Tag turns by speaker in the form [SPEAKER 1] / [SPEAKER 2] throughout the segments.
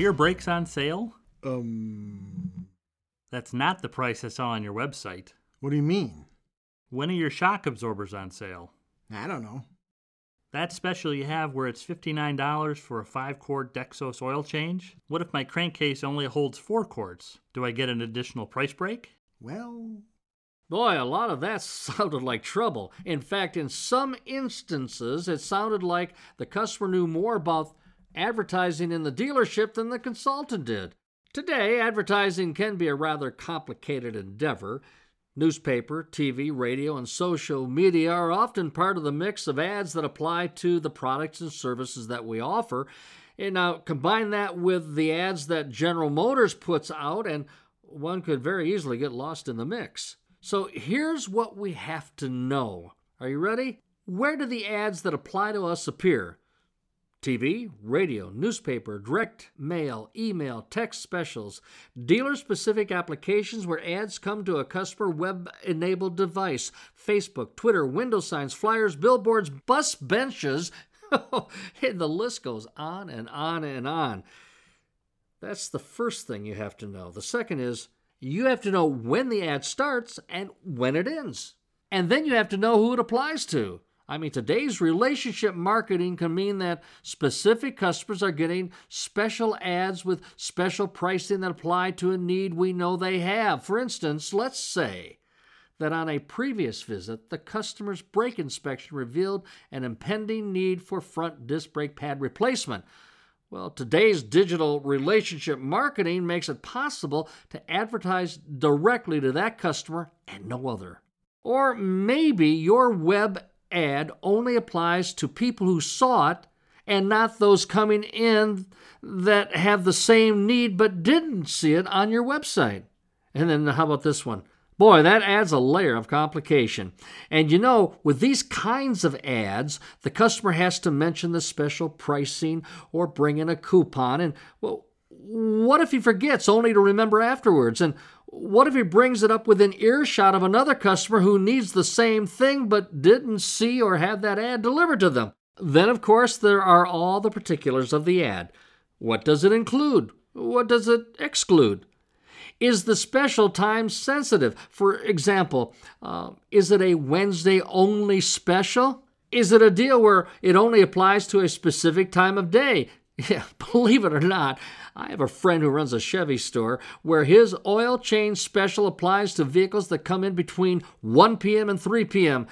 [SPEAKER 1] your brakes on sale?
[SPEAKER 2] Um,
[SPEAKER 1] That's not the price I saw on your website.
[SPEAKER 2] what do you mean?
[SPEAKER 1] When are your shock absorbers on sale?
[SPEAKER 2] I don't know.
[SPEAKER 1] That special you have where it's $59 for a 5 quart Dexos oil change? What if my crankcase only holds 4 quarts? Do I get an additional price break?
[SPEAKER 2] Well,
[SPEAKER 3] Boy, a lot of that sounded like trouble. In fact, in some instances, it sounded like the customer knew more about advertising in the dealership than the consultant did. Today, advertising can be a rather complicated endeavor. Newspaper, TV, radio, and social media are often part of the mix of ads that apply to the products and services that we offer. And now combine that with the ads that General Motors puts out, and one could very easily get lost in the mix. So here's what we have to know. Are you ready? Where do the ads that apply to us appear? TV, radio, newspaper, direct mail, email, text specials, dealer specific applications where ads come to a customer web enabled device, Facebook, Twitter, window signs, flyers, billboards, bus benches, the list goes on and on and on. That's the first thing you have to know. The second is you have to know when the ad starts and when it ends. And then you have to know who it applies to. I mean, today's relationship marketing can mean that specific customers are getting special ads with special pricing that apply to a need we know they have. For instance, let's say that on a previous visit, the customer's brake inspection revealed an impending need for front disc brake pad replacement. Well, today's digital relationship marketing makes it possible to advertise directly to that customer and no other. Or maybe your web ad only applies to people who saw it and not those coming in that have the same need but didn't see it on your website. And then how about this one? Boy, that adds a layer of complication. And you know, with these kinds of ads, the customer has to mention the special pricing or bring in a coupon. And well, what if he forgets only to remember afterwards? And what if he brings it up within earshot of another customer who needs the same thing but didn't see or have that ad delivered to them? Then, of course, there are all the particulars of the ad. What does it include? What does it exclude? Is the special time sensitive? For example, uh, is it a Wednesday only special? Is it a deal where it only applies to a specific time of day? Yeah, believe it or not, I have a friend who runs a Chevy store where his oil change special applies to vehicles that come in between 1 p.m. and 3 p.m.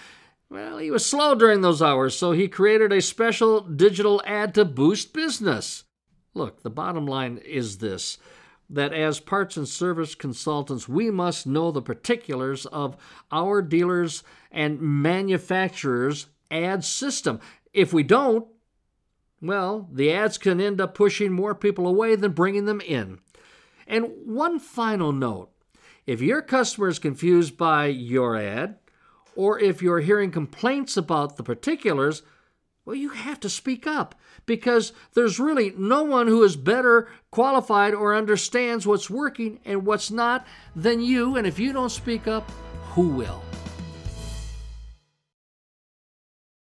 [SPEAKER 3] Well, he was slow during those hours, so he created a special digital ad to boost business. Look, the bottom line is this that as parts and service consultants, we must know the particulars of our dealers and manufacturers' ad system. If we don't, well, the ads can end up pushing more people away than bringing them in. And one final note if your customer is confused by your ad, or if you're hearing complaints about the particulars, well, you have to speak up because there's really no one who is better qualified or understands what's working and what's not than you. And if you don't speak up, who will?